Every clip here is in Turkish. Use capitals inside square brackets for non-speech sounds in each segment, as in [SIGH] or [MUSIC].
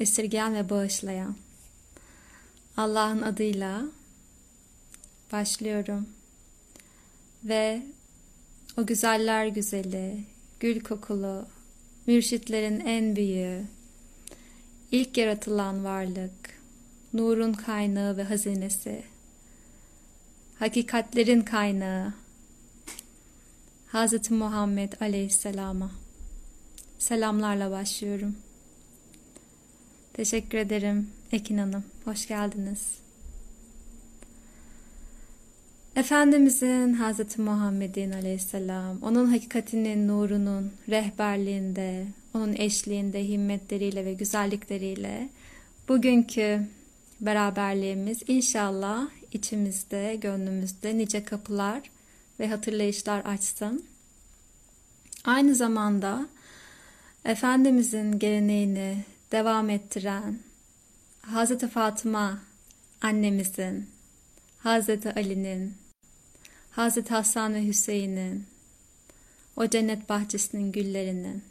esirgeyen ve bağışlayan. Allah'ın adıyla başlıyorum. Ve o güzeller güzeli, gül kokulu, mürşitlerin en büyüğü, ilk yaratılan varlık, nurun kaynağı ve hazinesi, hakikatlerin kaynağı, Hz. Muhammed Aleyhisselam'a selamlarla başlıyorum. Teşekkür ederim Ekin Hanım. Hoş geldiniz. Efendimizin Hz. Muhammed'in aleyhisselam, onun hakikatinin, nurunun rehberliğinde, onun eşliğinde, himmetleriyle ve güzellikleriyle bugünkü beraberliğimiz inşallah içimizde, gönlümüzde nice kapılar ve hatırlayışlar açsın. Aynı zamanda Efendimizin geleneğini devam ettiren Hz. Fatıma annemizin, Hz. Ali'nin, Hz. Hasan ve Hüseyin'in, o cennet bahçesinin güllerinin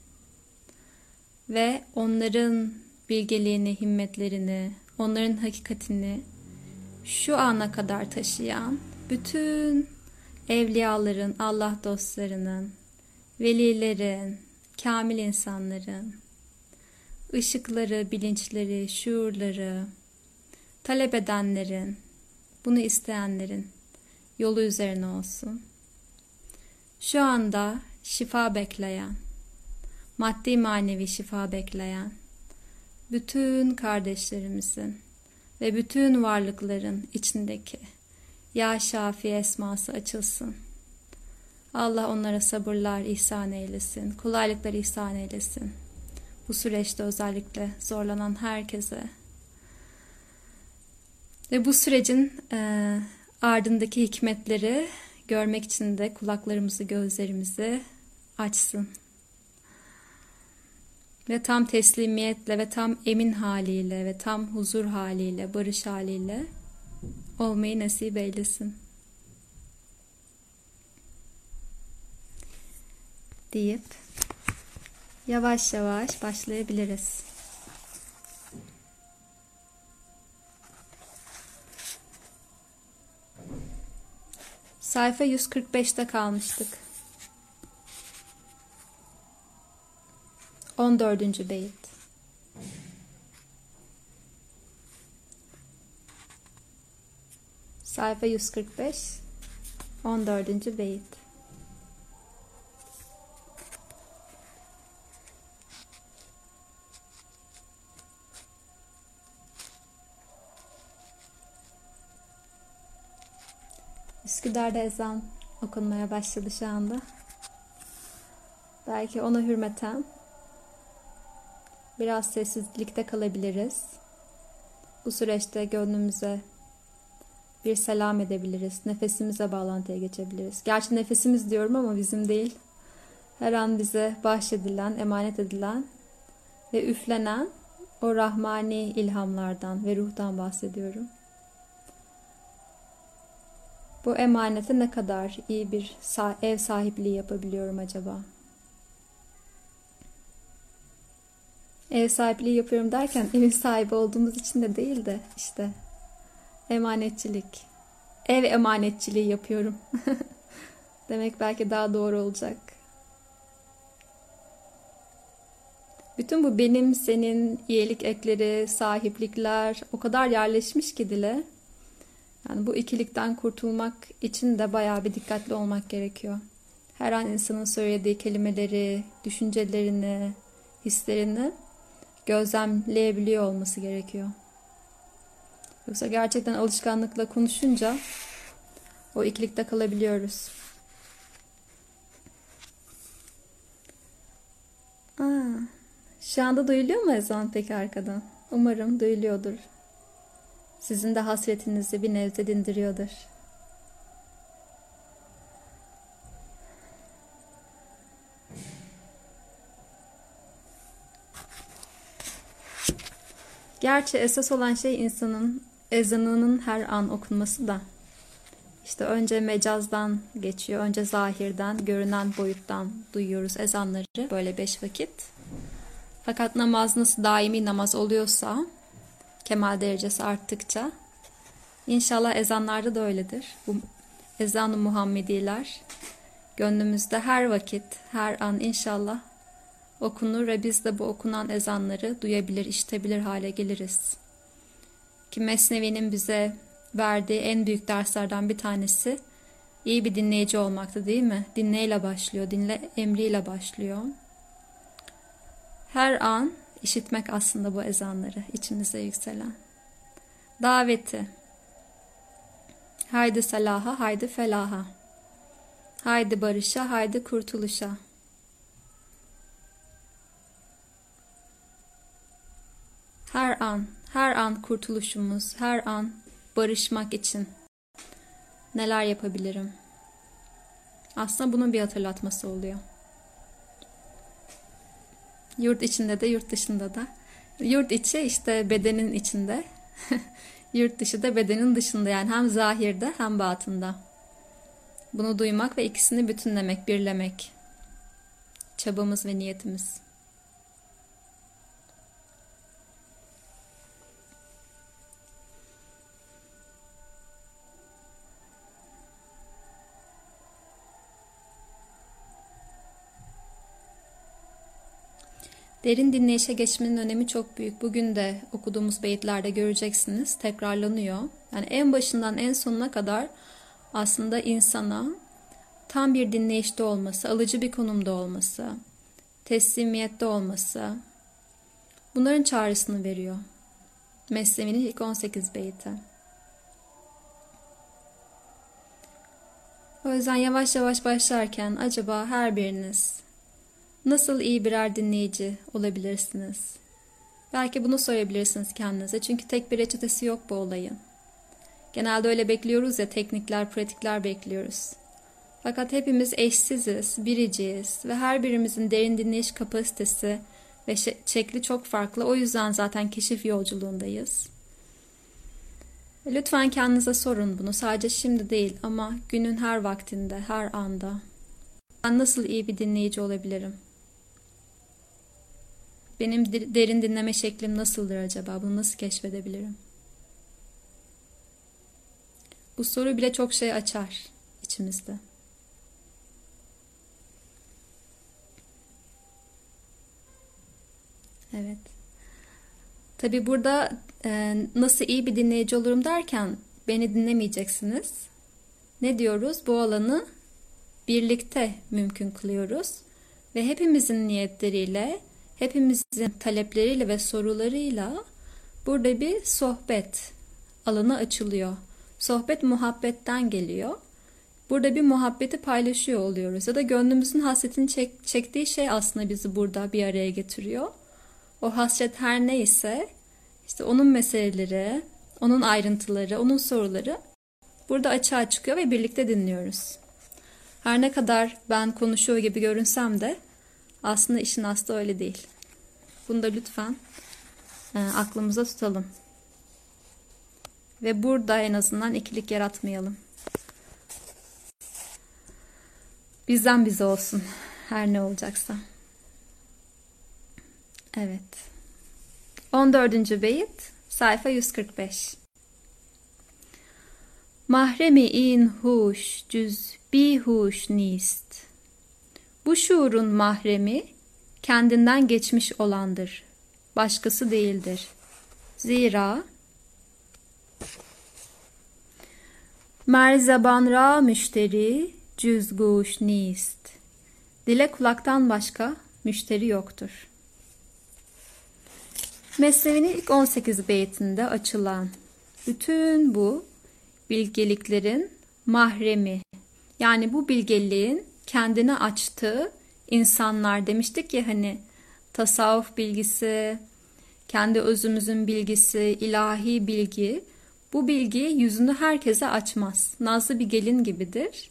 ve onların bilgeliğini, himmetlerini, onların hakikatini şu ana kadar taşıyan bütün evliyaların, Allah dostlarının, velilerin, kamil insanların, ışıkları, bilinçleri, şuurları, talep edenlerin, bunu isteyenlerin yolu üzerine olsun. Şu anda şifa bekleyen, maddi manevi şifa bekleyen, bütün kardeşlerimizin ve bütün varlıkların içindeki Ya Şafi esması açılsın. Allah onlara sabırlar ihsan eylesin, kolaylıklar ihsan eylesin. Bu süreçte özellikle zorlanan herkese. Ve bu sürecin e, ardındaki hikmetleri görmek için de kulaklarımızı, gözlerimizi açsın. Ve tam teslimiyetle ve tam emin haliyle ve tam huzur haliyle, barış haliyle olmayı nasip eylesin. deyip yavaş yavaş başlayabiliriz. Sayfa 145'te kalmıştık. 14. beyit. Sayfa 145 14. beyit. Üsküdar'da ezan okunmaya başladı şu anda. Belki ona hürmeten biraz sessizlikte kalabiliriz. Bu süreçte gönlümüze bir selam edebiliriz. Nefesimize bağlantıya geçebiliriz. Gerçi nefesimiz diyorum ama bizim değil. Her an bize bahşedilen, emanet edilen ve üflenen o rahmani ilhamlardan ve ruhtan bahsediyorum. Bu emanete ne kadar iyi bir ev sahipliği yapabiliyorum acaba? Ev sahipliği yapıyorum derken [LAUGHS] evin sahibi olduğumuz için de değil de işte emanetçilik. Ev emanetçiliği yapıyorum. [LAUGHS] Demek belki daha doğru olacak. Bütün bu benim, senin, iyilik ekleri, sahiplikler o kadar yerleşmiş ki dile. Yani bu ikilikten kurtulmak için de bayağı bir dikkatli olmak gerekiyor. Her an insanın söylediği kelimeleri, düşüncelerini, hislerini gözlemleyebiliyor olması gerekiyor. Yoksa gerçekten alışkanlıkla konuşunca o ikilikte kalabiliyoruz. Aa, şu anda duyuluyor mu ezan peki arkadan? Umarım duyuluyordur. Sizin de hasretinizi bir nevze dindiriyordur. Gerçi esas olan şey insanın ezanının her an okunması da. İşte önce mecazdan geçiyor, önce zahirden, görünen boyuttan duyuyoruz ezanları böyle beş vakit. Fakat namaz nasıl daimi namaz oluyorsa, kemal derecesi arttıkça, inşallah ezanlarda da öyledir. Bu ezan-ı Muhammediler gönlümüzde her vakit, her an inşallah okunur ve biz de bu okunan ezanları duyabilir, işitebilir hale geliriz. Ki Mesnevi'nin bize verdiği en büyük derslerden bir tanesi iyi bir dinleyici olmaktı değil mi? Dinleyle başlıyor, dinle emriyle başlıyor. Her an işitmek aslında bu ezanları içimize yükselen. Daveti. Haydi salaha, haydi felaha. Haydi barışa, haydi kurtuluşa. Her an, her an kurtuluşumuz, her an barışmak için neler yapabilirim? Aslında bunun bir hatırlatması oluyor. Yurt içinde de yurt dışında da. Yurt içi işte bedenin içinde. [LAUGHS] yurt dışı da bedenin dışında yani hem zahirde hem batında. Bunu duymak ve ikisini bütünlemek, birlemek. Çabamız ve niyetimiz. Derin dinleyişe geçmenin önemi çok büyük. Bugün de okuduğumuz beyitlerde göreceksiniz. Tekrarlanıyor. Yani en başından en sonuna kadar aslında insana tam bir dinleyişte olması, alıcı bir konumda olması, teslimiyette olması bunların çağrısını veriyor. Mesleğinin ilk 18 beyti. O yüzden yavaş yavaş başlarken acaba her biriniz Nasıl iyi birer dinleyici olabilirsiniz? Belki bunu sorabilirsiniz kendinize. Çünkü tek bir reçetesi yok bu olayın. Genelde öyle bekliyoruz ya teknikler, pratikler bekliyoruz. Fakat hepimiz eşsiziz, biriciyiz ve her birimizin derin dinleyiş kapasitesi ve şekli çok farklı. O yüzden zaten keşif yolculuğundayız. Lütfen kendinize sorun bunu. Sadece şimdi değil ama günün her vaktinde, her anda. Ben nasıl iyi bir dinleyici olabilirim? Benim derin dinleme şeklim nasıldır acaba? Bunu nasıl keşfedebilirim? Bu soru bile çok şey açar içimizde. Evet. Tabi burada e, nasıl iyi bir dinleyici olurum derken beni dinlemeyeceksiniz. Ne diyoruz? Bu alanı birlikte mümkün kılıyoruz ve hepimizin niyetleriyle hepimizin talepleriyle ve sorularıyla burada bir sohbet alanı açılıyor. Sohbet muhabbetten geliyor. Burada bir muhabbeti paylaşıyor oluyoruz. Ya da gönlümüzün hasretini çek, çektiği şey aslında bizi burada bir araya getiriyor. O hasret her neyse işte onun meseleleri, onun ayrıntıları, onun soruları burada açığa çıkıyor ve birlikte dinliyoruz. Her ne kadar ben konuşuyor gibi görünsem de aslında işin aslı öyle değil. Bunu da lütfen e, aklımıza tutalım. Ve burada en azından ikilik yaratmayalım. Bizden bize olsun. Her ne olacaksa. Evet. 14. beyit sayfa 145. Mahremi in huş cüz bi huş nist. Bu şuurun mahremi kendinden geçmiş olandır. Başkası değildir. Zira merzaban ra müşteri cüzguş nist. Dile kulaktan başka müşteri yoktur. Mesnevi'nin ilk 18 beytinde açılan bütün bu bilgeliklerin mahremi yani bu bilgeliğin kendine açtığı insanlar demiştik ya hani tasavvuf bilgisi, kendi özümüzün bilgisi, ilahi bilgi. Bu bilgi yüzünü herkese açmaz. Nazlı bir gelin gibidir.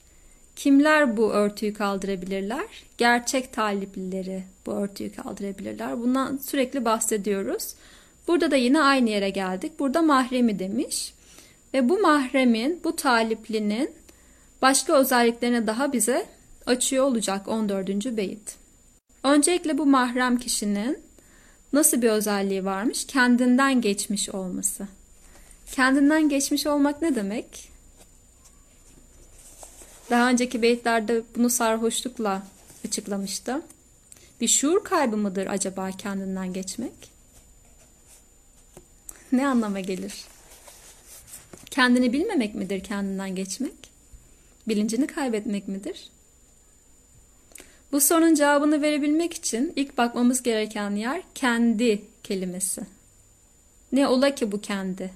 Kimler bu örtüyü kaldırabilirler? Gerçek taliplileri bu örtüyü kaldırabilirler. Bundan sürekli bahsediyoruz. Burada da yine aynı yere geldik. Burada mahremi demiş. Ve bu mahremin, bu taliplinin başka özelliklerini daha bize açıyor olacak 14. beyit. Öncelikle bu mahrem kişinin nasıl bir özelliği varmış? Kendinden geçmiş olması. Kendinden geçmiş olmak ne demek? Daha önceki beytlerde bunu sarhoşlukla açıklamıştım. Bir şuur kaybı mıdır acaba kendinden geçmek? Ne anlama gelir? Kendini bilmemek midir kendinden geçmek? Bilincini kaybetmek midir? Bu sorunun cevabını verebilmek için ilk bakmamız gereken yer kendi kelimesi. Ne ola ki bu kendi?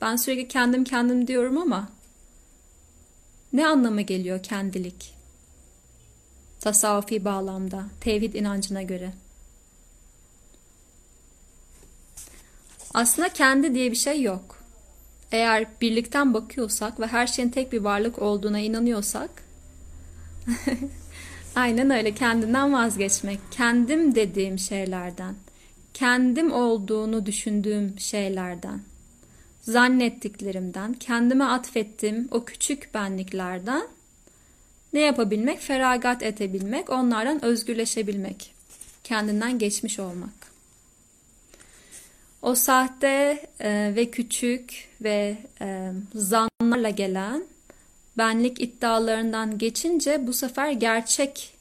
Ben sürekli kendim kendim diyorum ama ne anlama geliyor kendilik? Tasavvufi bağlamda, tevhid inancına göre. Aslında kendi diye bir şey yok. Eğer birlikten bakıyorsak ve her şeyin tek bir varlık olduğuna inanıyorsak [LAUGHS] aynen öyle kendinden vazgeçmek. Kendim dediğim şeylerden, kendim olduğunu düşündüğüm şeylerden zannettiklerimden, kendime atfettiğim o küçük benliklerden ne yapabilmek? Feragat edebilmek, onlardan özgürleşebilmek. Kendinden geçmiş olmak. O sahte e, ve küçük ve e, zanlarla gelen benlik iddialarından geçince bu sefer gerçek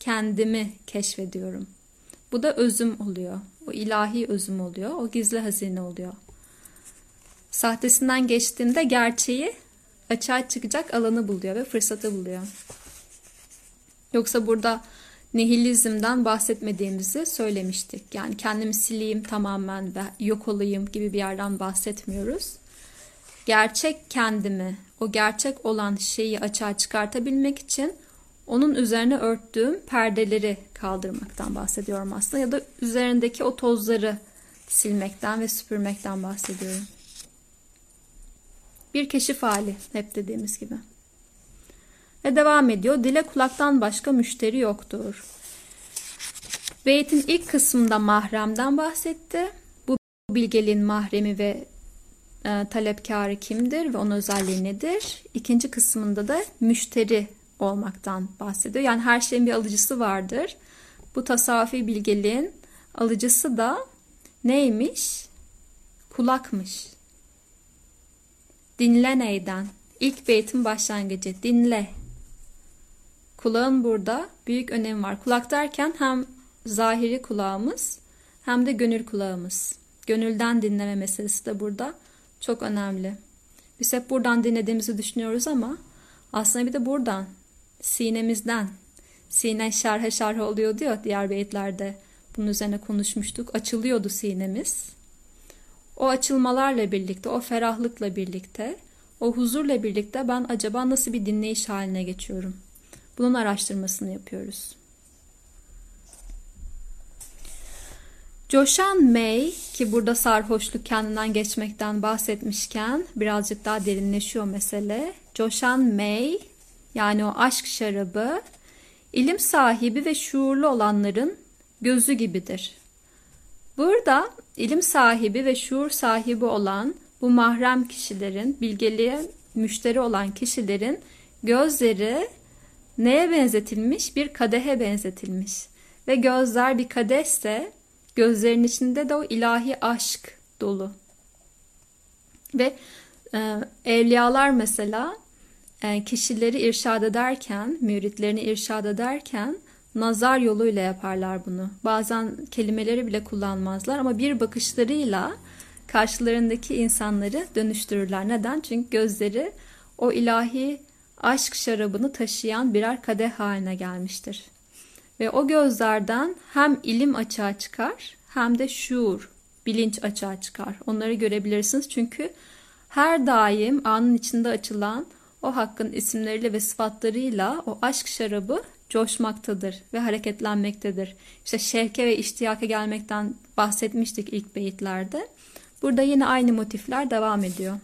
kendimi keşfediyorum. Bu da özüm oluyor. O ilahi özüm oluyor. O gizli hazine oluyor. Sahtesinden geçtiğinde gerçeği açığa çıkacak alanı buluyor ve fırsatı buluyor. Yoksa burada nihilizmden bahsetmediğimizi söylemiştik. Yani kendimi sileyim tamamen ve yok olayım gibi bir yerden bahsetmiyoruz. Gerçek kendimi, o gerçek olan şeyi açığa çıkartabilmek için onun üzerine örttüğüm perdeleri kaldırmaktan bahsediyorum aslında ya da üzerindeki o tozları silmekten ve süpürmekten bahsediyorum. Bir keşif hali hep dediğimiz gibi. Ve devam ediyor. Dile kulaktan başka müşteri yoktur. Beytin ilk kısmında mahremden bahsetti. Bu bilgeliğin mahremi ve e, kimdir ve onun özelliği nedir? İkinci kısmında da müşteri olmaktan bahsediyor. Yani her şeyin bir alıcısı vardır. Bu tasavvufi bilgeliğin alıcısı da neymiş? Kulakmış. Dinle neyden? İlk beytin başlangıcı. Dinle. Kulağın burada büyük önem var. Kulak derken hem zahiri kulağımız hem de gönül kulağımız. Gönülden dinleme meselesi de burada çok önemli. Biz hep buradan dinlediğimizi düşünüyoruz ama aslında bir de buradan, sinemizden. Sine şerhe şerhe oluyor diyor diğer beyitlerde. Bunun üzerine konuşmuştuk. Açılıyordu sinemiz. O açılmalarla birlikte, o ferahlıkla birlikte, o huzurla birlikte ben acaba nasıl bir dinleyiş haline geçiyorum? Bunun araştırmasını yapıyoruz. Coşan May ki burada sarhoşluk kendinden geçmekten bahsetmişken birazcık daha derinleşiyor mesele. Coşan May yani o aşk şarabı ilim sahibi ve şuurlu olanların gözü gibidir. Burada ilim sahibi ve şuur sahibi olan bu mahrem kişilerin, bilgeliğe müşteri olan kişilerin gözleri neye benzetilmiş? Bir kadehe benzetilmiş. Ve gözler bir kadehse gözlerin içinde de o ilahi aşk dolu. Ve e, evliyalar mesela e, kişileri irşad ederken, müritlerini irşad ederken nazar yoluyla yaparlar bunu. Bazen kelimeleri bile kullanmazlar ama bir bakışlarıyla karşılarındaki insanları dönüştürürler. Neden? Çünkü gözleri o ilahi aşk şarabını taşıyan birer kadeh haline gelmiştir. Ve o gözlerden hem ilim açığa çıkar hem de şuur, bilinç açığa çıkar. Onları görebilirsiniz çünkü her daim anın içinde açılan o hakkın isimleriyle ve sıfatlarıyla o aşk şarabı coşmaktadır ve hareketlenmektedir. İşte şevke ve iştiyaka gelmekten bahsetmiştik ilk beyitlerde. Burada yine aynı motifler devam ediyor.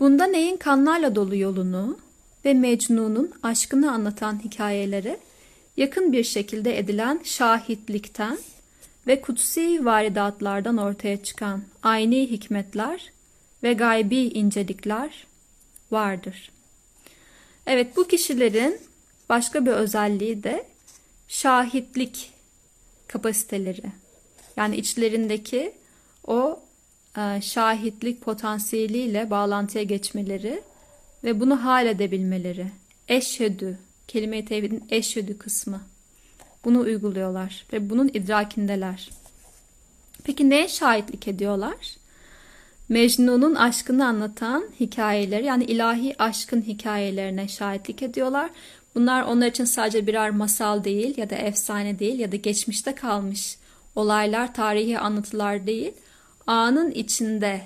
Bunda neyin kanlarla dolu yolunu ve Mecnun'un aşkını anlatan hikayeleri yakın bir şekilde edilen şahitlikten ve kutsi varidatlardan ortaya çıkan aynı hikmetler ve gaybi incelikler vardır. Evet bu kişilerin başka bir özelliği de şahitlik kapasiteleri. Yani içlerindeki o e, şahitlik potansiyeliyle bağlantıya geçmeleri ve bunu hal edebilmeleri. Eşhedü, kelime-i tevhidin eşhedü kısmı. Bunu uyguluyorlar ve bunun idrakindeler. Peki neye şahitlik ediyorlar? Mecnun'un aşkını anlatan hikayeleri yani ilahi aşkın hikayelerine şahitlik ediyorlar. Bunlar onlar için sadece birer masal değil ya da efsane değil ya da geçmişte kalmış olaylar, tarihi anlatılar değil. Anın içinde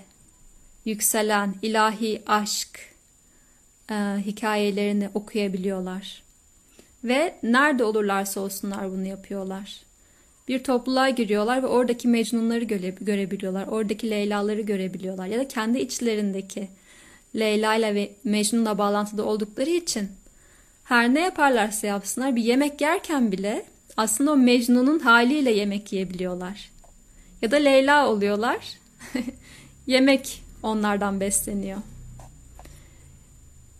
yükselen ilahi aşk e, hikayelerini okuyabiliyorlar. Ve nerede olurlarsa olsunlar bunu yapıyorlar. Bir topluluğa giriyorlar ve oradaki Mecnunları göre, görebiliyorlar. Oradaki Leyla'ları görebiliyorlar. Ya da kendi içlerindeki Leyla ile ve Mecnun'la bağlantıda oldukları için her ne yaparlarsa yapsınlar bir yemek yerken bile aslında o Mecnun'un haliyle yemek yiyebiliyorlar. Ya da Leyla oluyorlar. [LAUGHS] yemek onlardan besleniyor.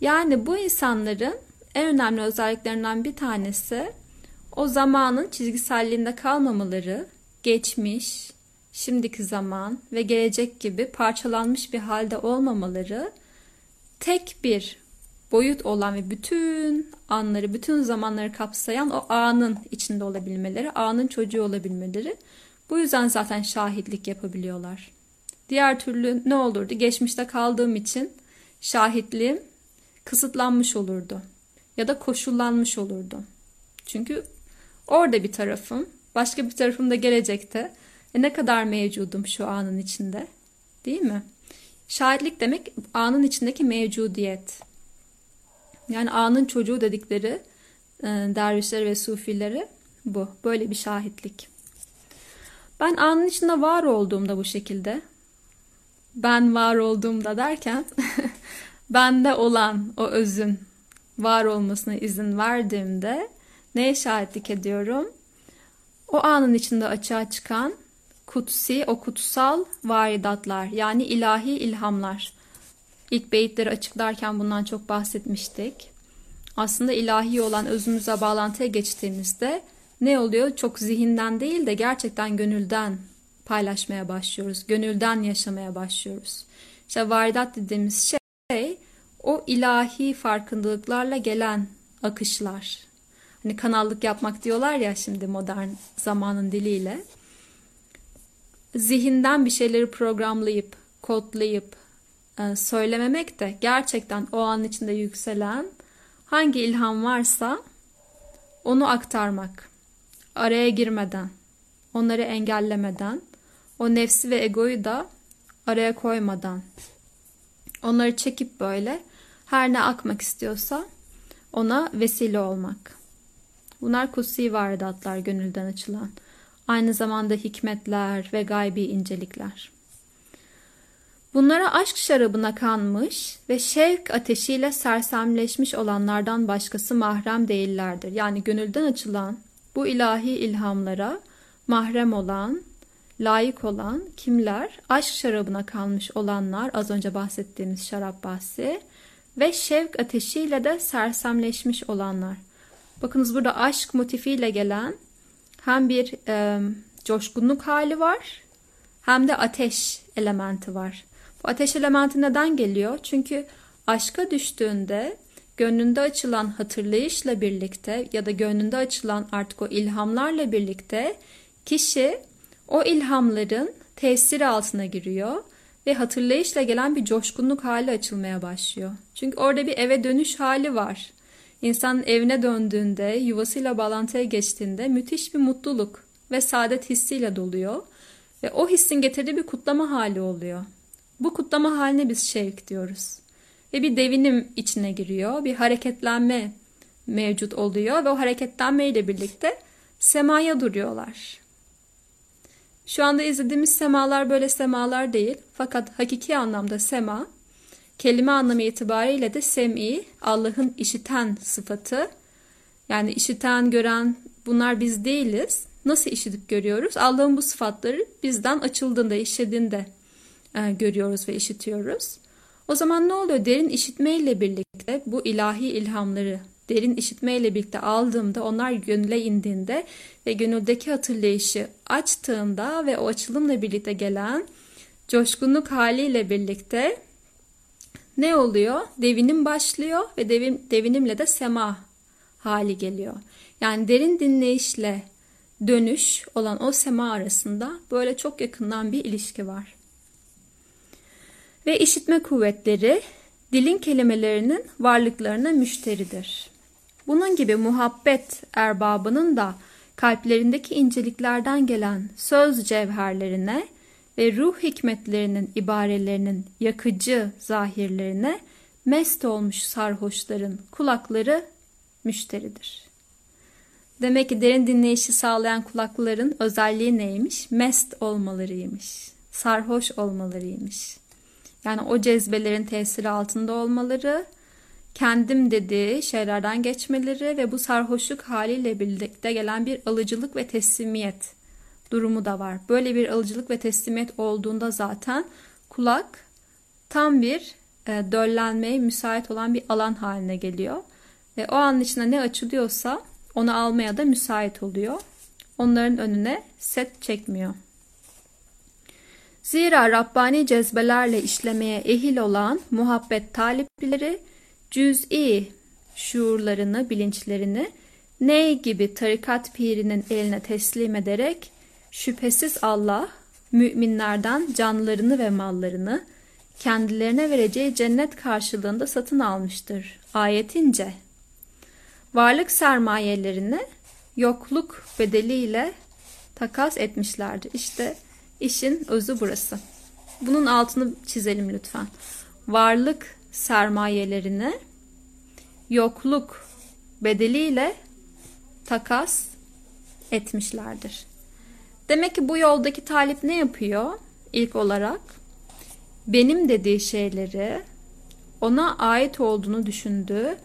Yani bu insanların en önemli özelliklerinden bir tanesi o zamanın çizgiselliğinde kalmamaları, geçmiş, şimdiki zaman ve gelecek gibi parçalanmış bir halde olmamaları, tek bir boyut olan ve bütün anları, bütün zamanları kapsayan o anın içinde olabilmeleri, anın çocuğu olabilmeleri. Bu yüzden zaten şahitlik yapabiliyorlar. Diğer türlü ne olurdu? Geçmişte kaldığım için şahitliğim kısıtlanmış olurdu ya da koşullanmış olurdu. Çünkü orada bir tarafım, başka bir tarafım da gelecekte. E ne kadar mevcudum şu anın içinde? Değil mi? Şahitlik demek anın içindeki mevcudiyet. Yani anın çocuğu dedikleri e, dervişler ve sufileri bu. Böyle bir şahitlik. Ben anın içinde var olduğumda bu şekilde. Ben var olduğumda derken [LAUGHS] bende olan o özün var olmasına izin verdiğimde neye şahitlik ediyorum? O anın içinde açığa çıkan kutsi, o kutsal varidatlar yani ilahi ilhamlar. İlk beyitleri açıklarken bundan çok bahsetmiştik. Aslında ilahi olan özümüze bağlantıya geçtiğimizde ne oluyor? Çok zihinden değil de gerçekten gönülden paylaşmaya başlıyoruz. Gönülden yaşamaya başlıyoruz. İşte varidat dediğimiz şey o ilahi farkındalıklarla gelen akışlar. Hani kanallık yapmak diyorlar ya şimdi modern zamanın diliyle. Zihinden bir şeyleri programlayıp, kodlayıp e, söylememek de gerçekten o an içinde yükselen hangi ilham varsa onu aktarmak. Araya girmeden, onları engellemeden, o nefsi ve egoyu da araya koymadan onları çekip böyle her ne akmak istiyorsa ona vesile olmak. Bunlar kutsi varidatlar gönülden açılan. Aynı zamanda hikmetler ve gaybi incelikler. Bunlara aşk şarabına kanmış ve şevk ateşiyle sersemleşmiş olanlardan başkası mahrem değillerdir. Yani gönülden açılan bu ilahi ilhamlara mahrem olan, layık olan kimler? Aşk şarabına kalmış olanlar, az önce bahsettiğimiz şarap bahsi ve şevk ateşiyle de sersemleşmiş olanlar. Bakınız burada aşk motifiyle gelen hem bir e, coşkunluk hali var hem de ateş elementi var. Bu ateş elementi neden geliyor? Çünkü aşka düştüğünde gönlünde açılan hatırlayışla birlikte ya da gönlünde açılan artık o ilhamlarla birlikte kişi o ilhamların tesiri altına giriyor ve hatırlayışla gelen bir coşkunluk hali açılmaya başlıyor. Çünkü orada bir eve dönüş hali var. İnsan evine döndüğünde, yuvasıyla bağlantıya geçtiğinde müthiş bir mutluluk ve saadet hissiyle doluyor. Ve o hissin getirdiği bir kutlama hali oluyor. Bu kutlama haline biz şevk diyoruz. Ve bir devinim içine giriyor, bir hareketlenme mevcut oluyor ve o hareketlenme ile birlikte semaya duruyorlar. Şu anda izlediğimiz semalar böyle semalar değil. Fakat hakiki anlamda sema, kelime anlamı itibariyle de sem'i, Allah'ın işiten sıfatı. Yani işiten, gören bunlar biz değiliz. Nasıl işitip görüyoruz? Allah'ın bu sıfatları bizden açıldığında, işlediğinde e, görüyoruz ve işitiyoruz. O zaman ne oluyor? Derin işitmeyle birlikte bu ilahi ilhamları derin işitmeyle birlikte aldığımda onlar gönüle indiğinde ve gönüldeki hatırlayışı açtığında ve o açılımla birlikte gelen coşkunluk haliyle birlikte ne oluyor? Devinim başlıyor ve devin, devinimle de sema hali geliyor. Yani derin dinleyişle dönüş olan o sema arasında böyle çok yakından bir ilişki var. Ve işitme kuvvetleri dilin kelimelerinin varlıklarına müşteridir. Bunun gibi muhabbet erbabının da kalplerindeki inceliklerden gelen söz cevherlerine ve ruh hikmetlerinin ibarelerinin yakıcı zahirlerine mest olmuş sarhoşların kulakları müşteridir. Demek ki derin dinleyişi sağlayan kulakların özelliği neymiş? Mest olmalarıymış. Sarhoş olmalarıymış. Yani o cezbelerin tesiri altında olmaları, kendim dediği şeylerden geçmeleri ve bu sarhoşluk haliyle birlikte gelen bir alıcılık ve teslimiyet durumu da var. Böyle bir alıcılık ve teslimiyet olduğunda zaten kulak tam bir e, döllenmeye müsait olan bir alan haline geliyor. Ve o an içinde ne açılıyorsa onu almaya da müsait oluyor. Onların önüne set çekmiyor. Zira Rabbani cezbelerle işlemeye ehil olan muhabbet talipleri cüz'i şuurlarını, bilinçlerini ney gibi tarikat pirinin eline teslim ederek şüphesiz Allah müminlerden canlarını ve mallarını kendilerine vereceği cennet karşılığında satın almıştır. Ayetince varlık sermayelerini yokluk bedeliyle takas etmişlerdir. İşte işin özü burası. Bunun altını çizelim lütfen. Varlık sermayelerini yokluk bedeliyle takas etmişlerdir. Demek ki bu yoldaki talip ne yapıyor? İlk olarak benim dediği şeyleri ona ait olduğunu düşündüğü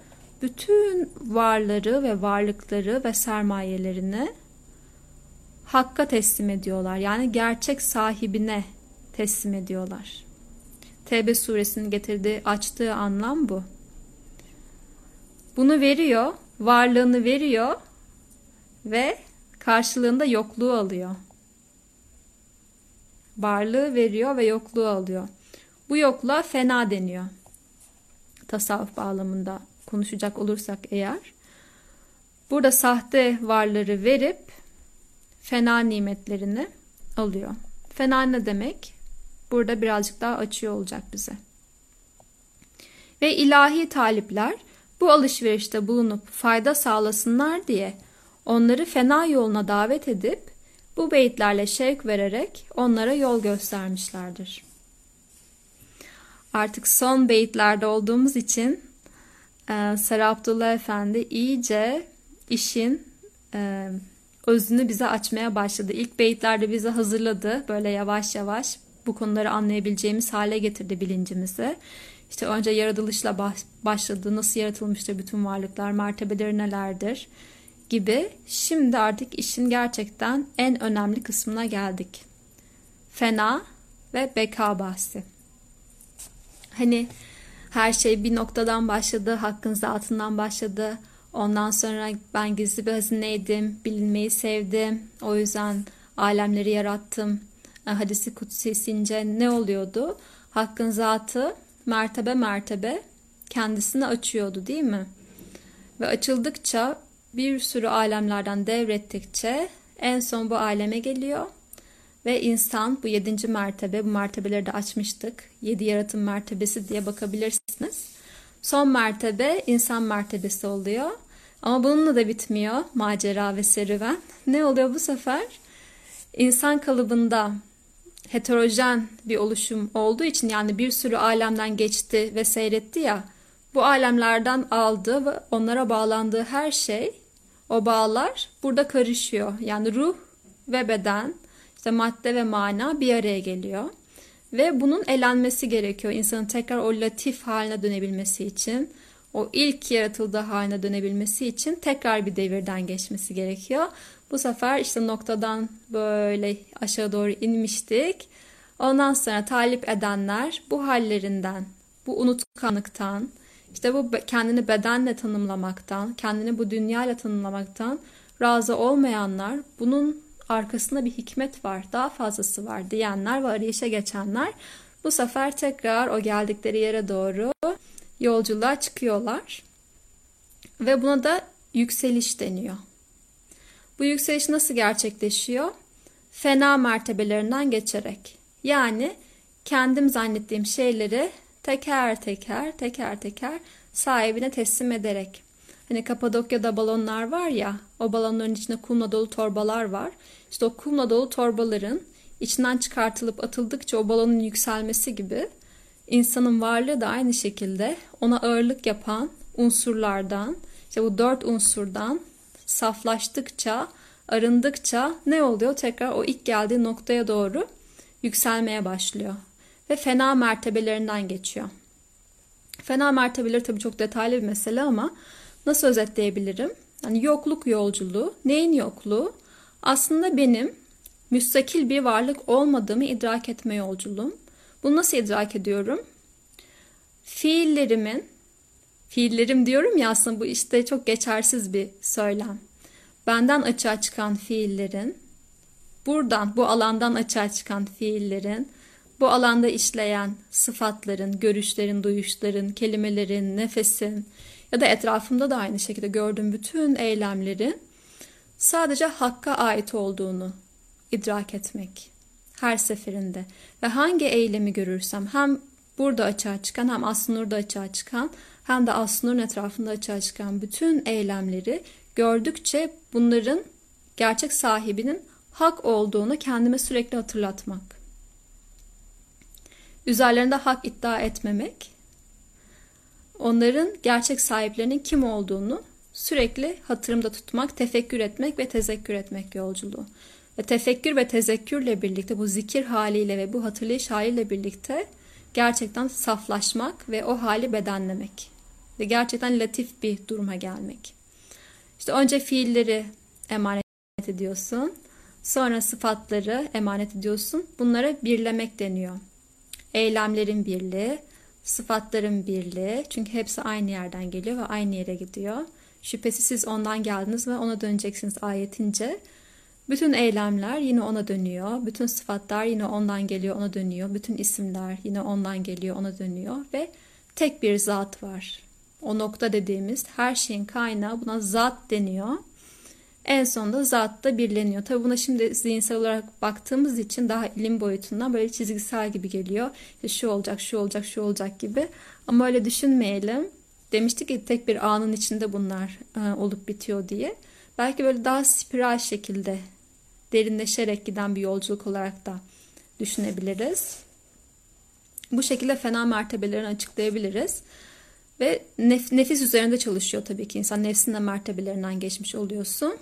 bütün varları ve varlıkları ve sermayelerini Hakk'a teslim ediyorlar. Yani gerçek sahibine teslim ediyorlar. Tevbe suresinin getirdiği, açtığı anlam bu. Bunu veriyor, varlığını veriyor ve karşılığında yokluğu alıyor. Varlığı veriyor ve yokluğu alıyor. Bu yokluğa fena deniyor. Tasavvuf bağlamında konuşacak olursak eğer. Burada sahte varları verip fena nimetlerini alıyor. Fena ne demek? Burada birazcık daha açıyor olacak bize. Ve ilahi talipler bu alışverişte bulunup fayda sağlasınlar diye onları fena yoluna davet edip bu beyitlerle şevk vererek onlara yol göstermişlerdir. Artık son beyitlerde olduğumuz için e, Sarı Abdullah Efendi iyice işin e, özünü bize açmaya başladı. İlk beyitlerde bizi hazırladı. Böyle yavaş yavaş bu konuları anlayabileceğimiz hale getirdi bilincimizi. İşte önce yaratılışla başladı. Nasıl yaratılmıştır bütün varlıklar, mertebeleri nelerdir gibi. Şimdi artık işin gerçekten en önemli kısmına geldik. Fena ve beka bahsi. Hani her şey bir noktadan başladı, hakkın zatından başladı. Ondan sonra ben gizli bir hazineydim, bilinmeyi sevdim. O yüzden alemleri yarattım. Hadisi kutsisince ne oluyordu? Hakkın zatı mertebe mertebe kendisini açıyordu değil mi? Ve açıldıkça bir sürü alemlerden devrettikçe en son bu aleme geliyor. Ve insan bu yedinci mertebe, bu mertebeleri de açmıştık. Yedi yaratım mertebesi diye bakabilirsiniz. Son mertebe insan mertebesi oluyor. Ama bununla da bitmiyor macera ve serüven. Ne oluyor bu sefer? İnsan kalıbında heterojen bir oluşum olduğu için yani bir sürü alemden geçti ve seyretti ya bu alemlerden aldığı ve onlara bağlandığı her şey o bağlar burada karışıyor. Yani ruh ve beden işte madde ve mana bir araya geliyor. Ve bunun elenmesi gerekiyor insanın tekrar o latif haline dönebilmesi için. O ilk yaratıldığı haline dönebilmesi için tekrar bir devirden geçmesi gerekiyor. Bu sefer işte noktadan böyle aşağı doğru inmiştik. Ondan sonra talip edenler bu hallerinden, bu unutkanlıktan, İşte bu kendini bedenle tanımlamaktan, kendini bu dünyayla tanımlamaktan razı olmayanlar, bunun arkasında bir hikmet var, daha fazlası var diyenler ve arayışa geçenler bu sefer tekrar o geldikleri yere doğru yolculuğa çıkıyorlar. Ve buna da yükseliş deniyor. Bu yükseliş nasıl gerçekleşiyor? Fena mertebelerinden geçerek. Yani kendim zannettiğim şeyleri teker teker teker teker sahibine teslim ederek. Hani Kapadokya'da balonlar var ya, o balonların içinde kumla dolu torbalar var. İşte o kumla dolu torbaların içinden çıkartılıp atıldıkça o balonun yükselmesi gibi insanın varlığı da aynı şekilde ona ağırlık yapan unsurlardan, işte bu dört unsurdan saflaştıkça, arındıkça ne oluyor? Tekrar o ilk geldiği noktaya doğru yükselmeye başlıyor. Ve fena mertebelerinden geçiyor. Fena mertebeleri tabii çok detaylı bir mesele ama nasıl özetleyebilirim? Yani yokluk yolculuğu. Neyin yokluğu? Aslında benim müstakil bir varlık olmadığımı idrak etme yolculuğum. Bunu nasıl idrak ediyorum? Fiillerimin, fiillerim diyorum ya aslında bu işte çok geçersiz bir söylem. Benden açığa çıkan fiillerin, buradan, bu alandan açığa çıkan fiillerin, bu alanda işleyen sıfatların, görüşlerin, duyuşların, kelimelerin, nefesin ya da etrafımda da aynı şekilde gördüğüm bütün eylemlerin sadece Hakk'a ait olduğunu idrak etmek her seferinde ve hangi eylemi görürsem hem burada açığa çıkan hem Asnur'da açığa çıkan hem de Asnur'un etrafında açığa çıkan bütün eylemleri gördükçe bunların gerçek sahibinin hak olduğunu kendime sürekli hatırlatmak. Üzerlerinde hak iddia etmemek, onların gerçek sahiplerinin kim olduğunu sürekli hatırımda tutmak, tefekkür etmek ve tezekkür etmek yolculuğu. Ve tefekkür ve tezekkürle birlikte bu zikir haliyle ve bu hatırlayış haliyle birlikte gerçekten saflaşmak ve o hali bedenlemek. Ve gerçekten latif bir duruma gelmek. İşte önce fiilleri emanet ediyorsun. Sonra sıfatları emanet ediyorsun. Bunlara birlemek deniyor. Eylemlerin birliği, sıfatların birliği. Çünkü hepsi aynı yerden geliyor ve aynı yere gidiyor. Şüphesiz siz ondan geldiniz ve ona döneceksiniz ayetince. Bütün eylemler yine ona dönüyor. Bütün sıfatlar yine ondan geliyor, ona dönüyor. Bütün isimler yine ondan geliyor, ona dönüyor. Ve tek bir zat var. O nokta dediğimiz her şeyin kaynağı buna zat deniyor. En sonunda zat da birleniyor. Tabi buna şimdi zihinsel olarak baktığımız için daha ilim boyutundan böyle çizgisel gibi geliyor. İşte şu olacak, şu olacak, şu olacak gibi. Ama öyle düşünmeyelim. Demiştik ki tek bir anın içinde bunlar e, olup bitiyor diye. Belki böyle daha spiral şekilde derinleşerek giden bir yolculuk olarak da düşünebiliriz. Bu şekilde fena mertebelerini açıklayabiliriz. Ve nef- nefis üzerinde çalışıyor tabii ki insan. Nefsin de mertebelerinden geçmiş oluyorsun.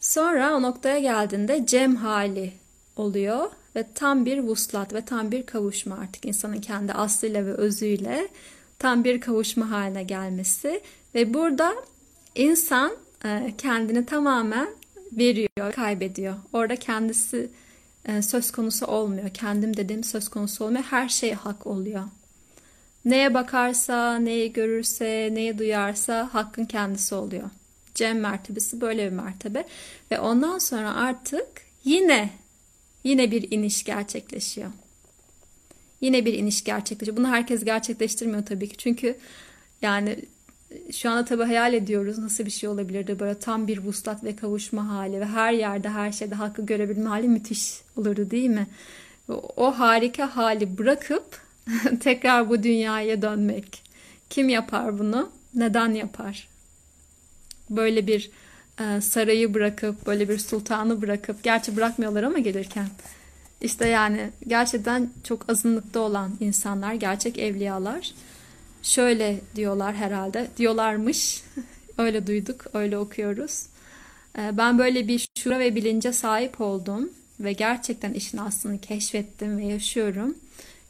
Sonra o noktaya geldiğinde cem hali oluyor ve tam bir vuslat ve tam bir kavuşma artık insanın kendi aslıyla ve özüyle tam bir kavuşma haline gelmesi ve burada insan e, kendini tamamen veriyor, kaybediyor. Orada kendisi e, söz konusu olmuyor. Kendim dediğim söz konusu olmuyor. Her şey hak oluyor. Neye bakarsa, neyi görürse, neyi duyarsa hakkın kendisi oluyor. Cem mertebesi böyle bir mertebe. Ve ondan sonra artık yine yine bir iniş gerçekleşiyor. Yine bir iniş gerçekleşiyor. Bunu herkes gerçekleştirmiyor tabii ki. Çünkü yani şu anda tabii hayal ediyoruz nasıl bir şey olabilirdi. Böyle tam bir vuslat ve kavuşma hali ve her yerde her şeyde hakkı görebilme hali müthiş olurdu değil mi? O harika hali bırakıp [LAUGHS] tekrar bu dünyaya dönmek. Kim yapar bunu? Neden yapar? Böyle bir e, sarayı bırakıp, böyle bir sultanı bırakıp, gerçi bırakmıyorlar ama gelirken. İşte yani gerçekten çok azınlıkta olan insanlar, gerçek evliyalar şöyle diyorlar herhalde. Diyorlarmış. [LAUGHS] öyle duyduk, öyle okuyoruz. E, ben böyle bir şura ve bilince sahip oldum ve gerçekten işin aslını keşfettim ve yaşıyorum.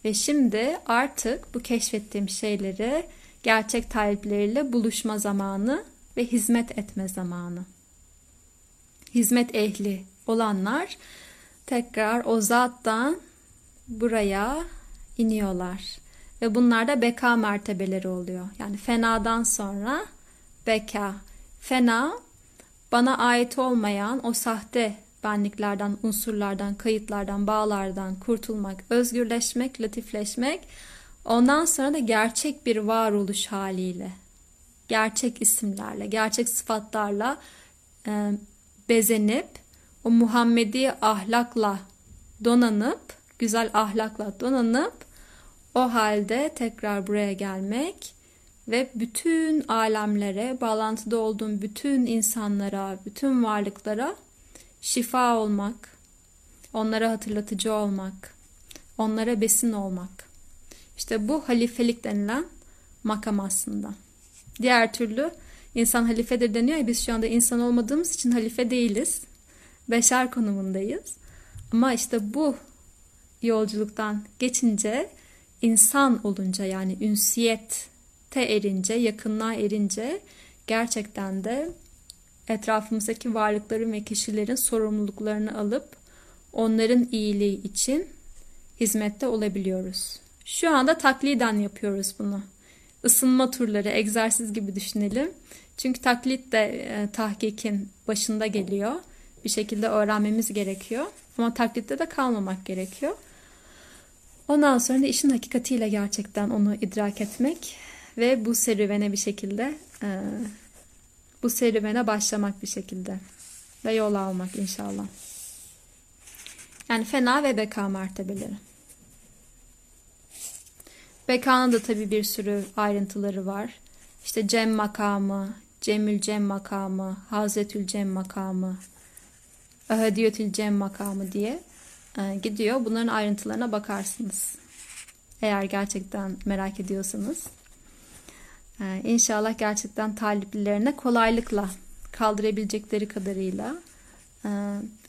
Ve şimdi artık bu keşfettiğim şeyleri gerçek talepleriyle buluşma zamanı ve hizmet etme zamanı. Hizmet ehli olanlar tekrar o zattan buraya iniyorlar. Ve bunlar da beka mertebeleri oluyor. Yani fenadan sonra beka. Fena bana ait olmayan o sahte benliklerden, unsurlardan, kayıtlardan, bağlardan kurtulmak, özgürleşmek, latifleşmek. Ondan sonra da gerçek bir varoluş haliyle, gerçek isimlerle, gerçek sıfatlarla e, bezenip o Muhammedi ahlakla donanıp, güzel ahlakla donanıp o halde tekrar buraya gelmek ve bütün alemlere, bağlantıda olduğum bütün insanlara, bütün varlıklara şifa olmak, onlara hatırlatıcı olmak, onlara besin olmak. İşte bu halifelik denilen makam aslında. Diğer türlü insan halifedir deniyor ya biz şu anda insan olmadığımız için halife değiliz. Beşer konumundayız. Ama işte bu yolculuktan geçince insan olunca yani ünsiyette erince, yakınlığa erince gerçekten de etrafımızdaki varlıkların ve kişilerin sorumluluklarını alıp onların iyiliği için hizmette olabiliyoruz. Şu anda takliden yapıyoruz bunu. Isınma turları, egzersiz gibi düşünelim. Çünkü taklit de e, tahkikin başında geliyor. Bir şekilde öğrenmemiz gerekiyor. Ama taklitte de kalmamak gerekiyor. Ondan sonra da işin hakikatiyle gerçekten onu idrak etmek ve bu serüvene bir şekilde e, bu serüvene başlamak bir şekilde ve yol almak inşallah. Yani fena ve beka mertebeleri. Bekanın da tabi bir sürü ayrıntıları var. İşte Cem makamı, Cemül Cem makamı, Hazretül Cem makamı, Ahadiyetül Cem makamı diye e, gidiyor. Bunların ayrıntılarına bakarsınız. Eğer gerçekten merak ediyorsanız. E, inşallah gerçekten taliplilerine kolaylıkla kaldırabilecekleri kadarıyla e,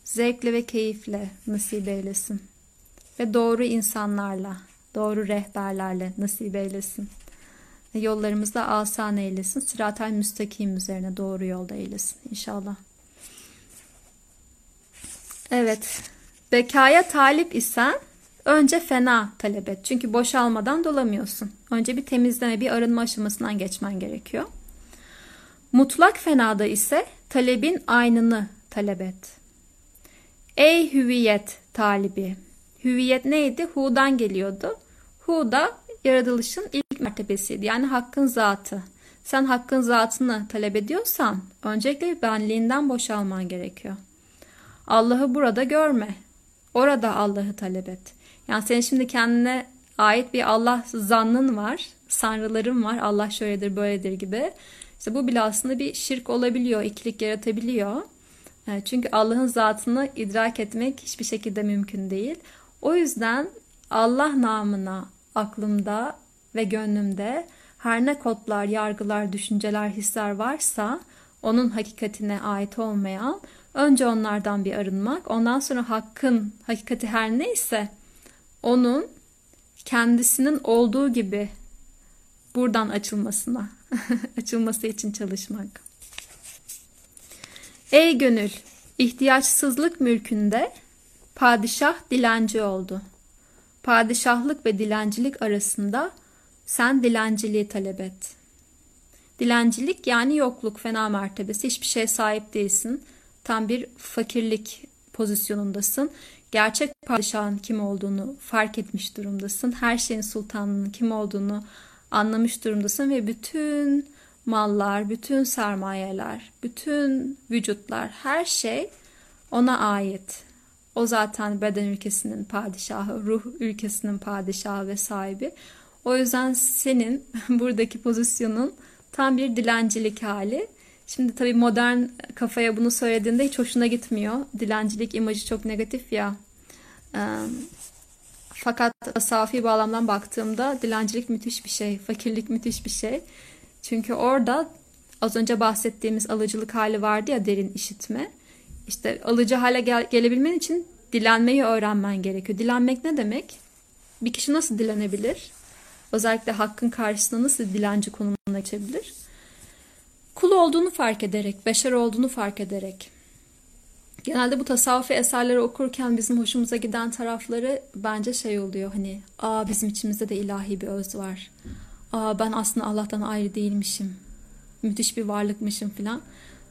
zevkle ve keyifle nasip eylesin. Ve doğru insanlarla, doğru rehberlerle nasip eylesin. Yollarımızda asan eylesin. Sıratel müstakim üzerine doğru yolda eylesin inşallah. Evet. Bekaya talip isen önce fena talep et. Çünkü boşalmadan dolamıyorsun. Önce bir temizleme, bir arınma aşamasından geçmen gerekiyor. Mutlak fenada ise talebin aynını talep et. Ey hüviyet talibi. Hüviyet neydi? Hu'dan geliyordu. Hu da yaratılışın ilk mertebesiydi. Yani hakkın zatı. Sen hakkın zatını talep ediyorsan öncelikle benliğinden boşalman gerekiyor. Allah'ı burada görme. Orada Allah'ı talep et. Yani senin şimdi kendine ait bir Allah zannın var. Sanrıların var. Allah şöyledir böyledir gibi. İşte bu bile aslında bir şirk olabiliyor. ikilik yaratabiliyor. E, çünkü Allah'ın zatını idrak etmek hiçbir şekilde mümkün değil. O yüzden Allah namına aklımda ve gönlümde her ne kodlar, yargılar, düşünceler, hisler varsa onun hakikatine ait olmayan Önce onlardan bir arınmak, ondan sonra hakkın hakikati her neyse onun kendisinin olduğu gibi buradan açılmasına, [LAUGHS] açılması için çalışmak. Ey gönül, ihtiyaçsızlık mülkünde padişah dilenci oldu. Padişahlık ve dilencilik arasında sen dilenciliği talep et. Dilencilik yani yokluk, fena mertebesi, hiçbir şeye sahip değilsin tam bir fakirlik pozisyonundasın. Gerçek padişahın kim olduğunu fark etmiş durumdasın. Her şeyin sultanının kim olduğunu anlamış durumdasın ve bütün mallar, bütün sermayeler, bütün vücutlar, her şey ona ait. O zaten beden ülkesinin padişahı, ruh ülkesinin padişahı ve sahibi. O yüzden senin [LAUGHS] buradaki pozisyonun tam bir dilencilik hali Şimdi tabii modern kafaya bunu söylediğinde hiç hoşuna gitmiyor. Dilencilik imajı çok negatif ya. Fakat safi bağlamdan baktığımda dilencilik müthiş bir şey, fakirlik müthiş bir şey. Çünkü orada az önce bahsettiğimiz alıcılık hali vardı ya derin işitme. İşte alıcı hale gel- gelebilmen için dilenmeyi öğrenmen gerekiyor. Dilenmek ne demek? Bir kişi nasıl dilenebilir? Özellikle hakkın karşısında nasıl dilenci konumuna geçebilir? Kul olduğunu fark ederek, beşer olduğunu fark ederek. genelde bu tasavvufi eserleri okurken bizim hoşumuza giden tarafları bence şey oluyor hani aa bizim içimizde de ilahi bir öz var. Aa ben aslında Allah'tan ayrı değilmişim. Müthiş bir varlıkmışım filan.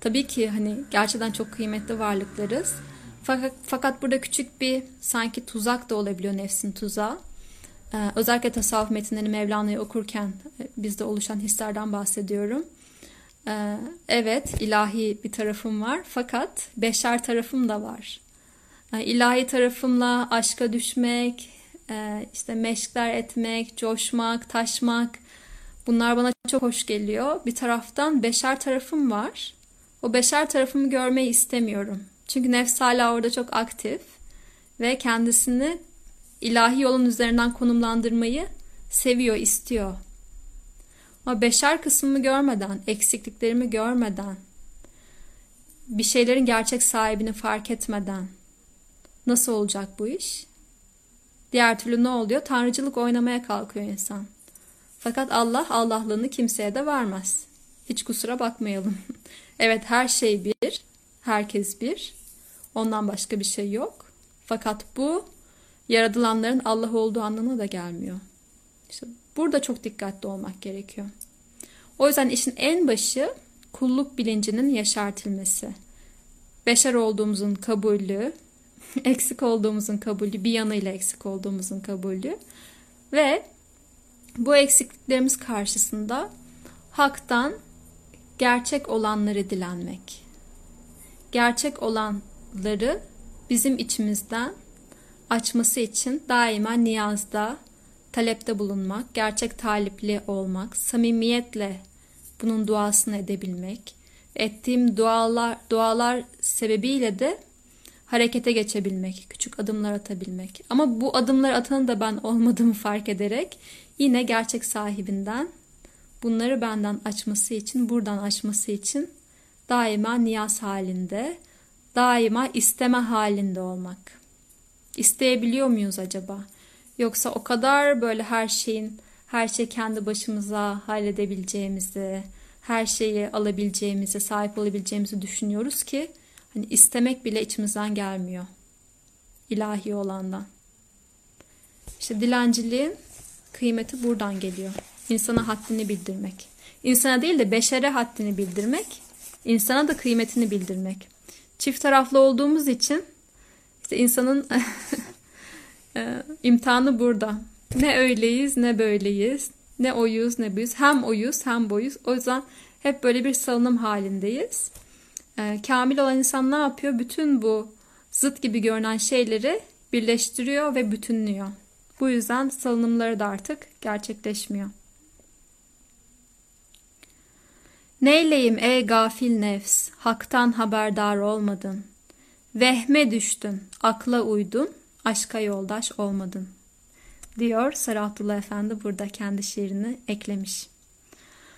Tabii ki hani gerçekten çok kıymetli varlıklarız. Fakat, fakat burada küçük bir sanki tuzak da olabiliyor nefsin tuzağı. Ee, özellikle tasavvuf metinlerini Mevlana'yı okurken e, bizde oluşan hislerden bahsediyorum. Ee, evet ilahi bir tarafım var fakat beşer tarafım da var. Ee, ilahi tarafımla aşka düşmek, e, işte meşkler etmek, coşmak, taşmak bunlar bana çok hoş geliyor. Bir taraftan beşer tarafım var. O beşer tarafımı görmeyi istemiyorum. Çünkü nefs hala orada çok aktif ve kendisini ilahi yolun üzerinden konumlandırmayı seviyor, istiyor. Ama beşer kısmımı görmeden, eksikliklerimi görmeden, bir şeylerin gerçek sahibini fark etmeden nasıl olacak bu iş? Diğer türlü ne oluyor? Tanrıcılık oynamaya kalkıyor insan. Fakat Allah Allahlığını kimseye de vermez. Hiç kusura bakmayalım. [LAUGHS] evet her şey bir, herkes bir. Ondan başka bir şey yok. Fakat bu yaratılanların Allah olduğu anlamına da gelmiyor. İşte burada çok dikkatli olmak gerekiyor. O yüzden işin en başı kulluk bilincinin yaşartılması. Beşer olduğumuzun kabulü, [LAUGHS] eksik olduğumuzun kabulü, bir yanıyla eksik olduğumuzun kabulü ve bu eksikliklerimiz karşısında haktan gerçek olanları dilenmek. Gerçek olanları bizim içimizden açması için daima niyazda, talepte bulunmak, gerçek talipli olmak, samimiyetle bunun duasını edebilmek, ettiğim dualar, dualar sebebiyle de harekete geçebilmek, küçük adımlar atabilmek. Ama bu adımlar atanın da ben olmadığımı fark ederek yine gerçek sahibinden bunları benden açması için, buradan açması için daima niyaz halinde, daima isteme halinde olmak. İsteyebiliyor muyuz acaba? Yoksa o kadar böyle her şeyin, her şey kendi başımıza halledebileceğimizi, her şeyi alabileceğimizi, sahip olabileceğimizi düşünüyoruz ki hani istemek bile içimizden gelmiyor. İlahi olandan. İşte dilenciliğin kıymeti buradan geliyor. İnsana haddini bildirmek. İnsana değil de beşere haddini bildirmek, insana da kıymetini bildirmek. Çift taraflı olduğumuz için işte insanın [LAUGHS] e, imtihanı burada. Ne öyleyiz ne böyleyiz. Ne oyuz ne buyuz. Hem oyuz hem boyuz. O yüzden hep böyle bir salınım halindeyiz. E, kamil olan insan ne yapıyor? Bütün bu zıt gibi görünen şeyleri birleştiriyor ve bütünlüyor. Bu yüzden salınımları da artık gerçekleşmiyor. Neyleyim ey gafil nefs, haktan haberdar olmadın. Vehme düştün, akla uydun, aşka yoldaş olmadın. Diyor Sarı Abdullah Efendi burada kendi şiirini eklemiş.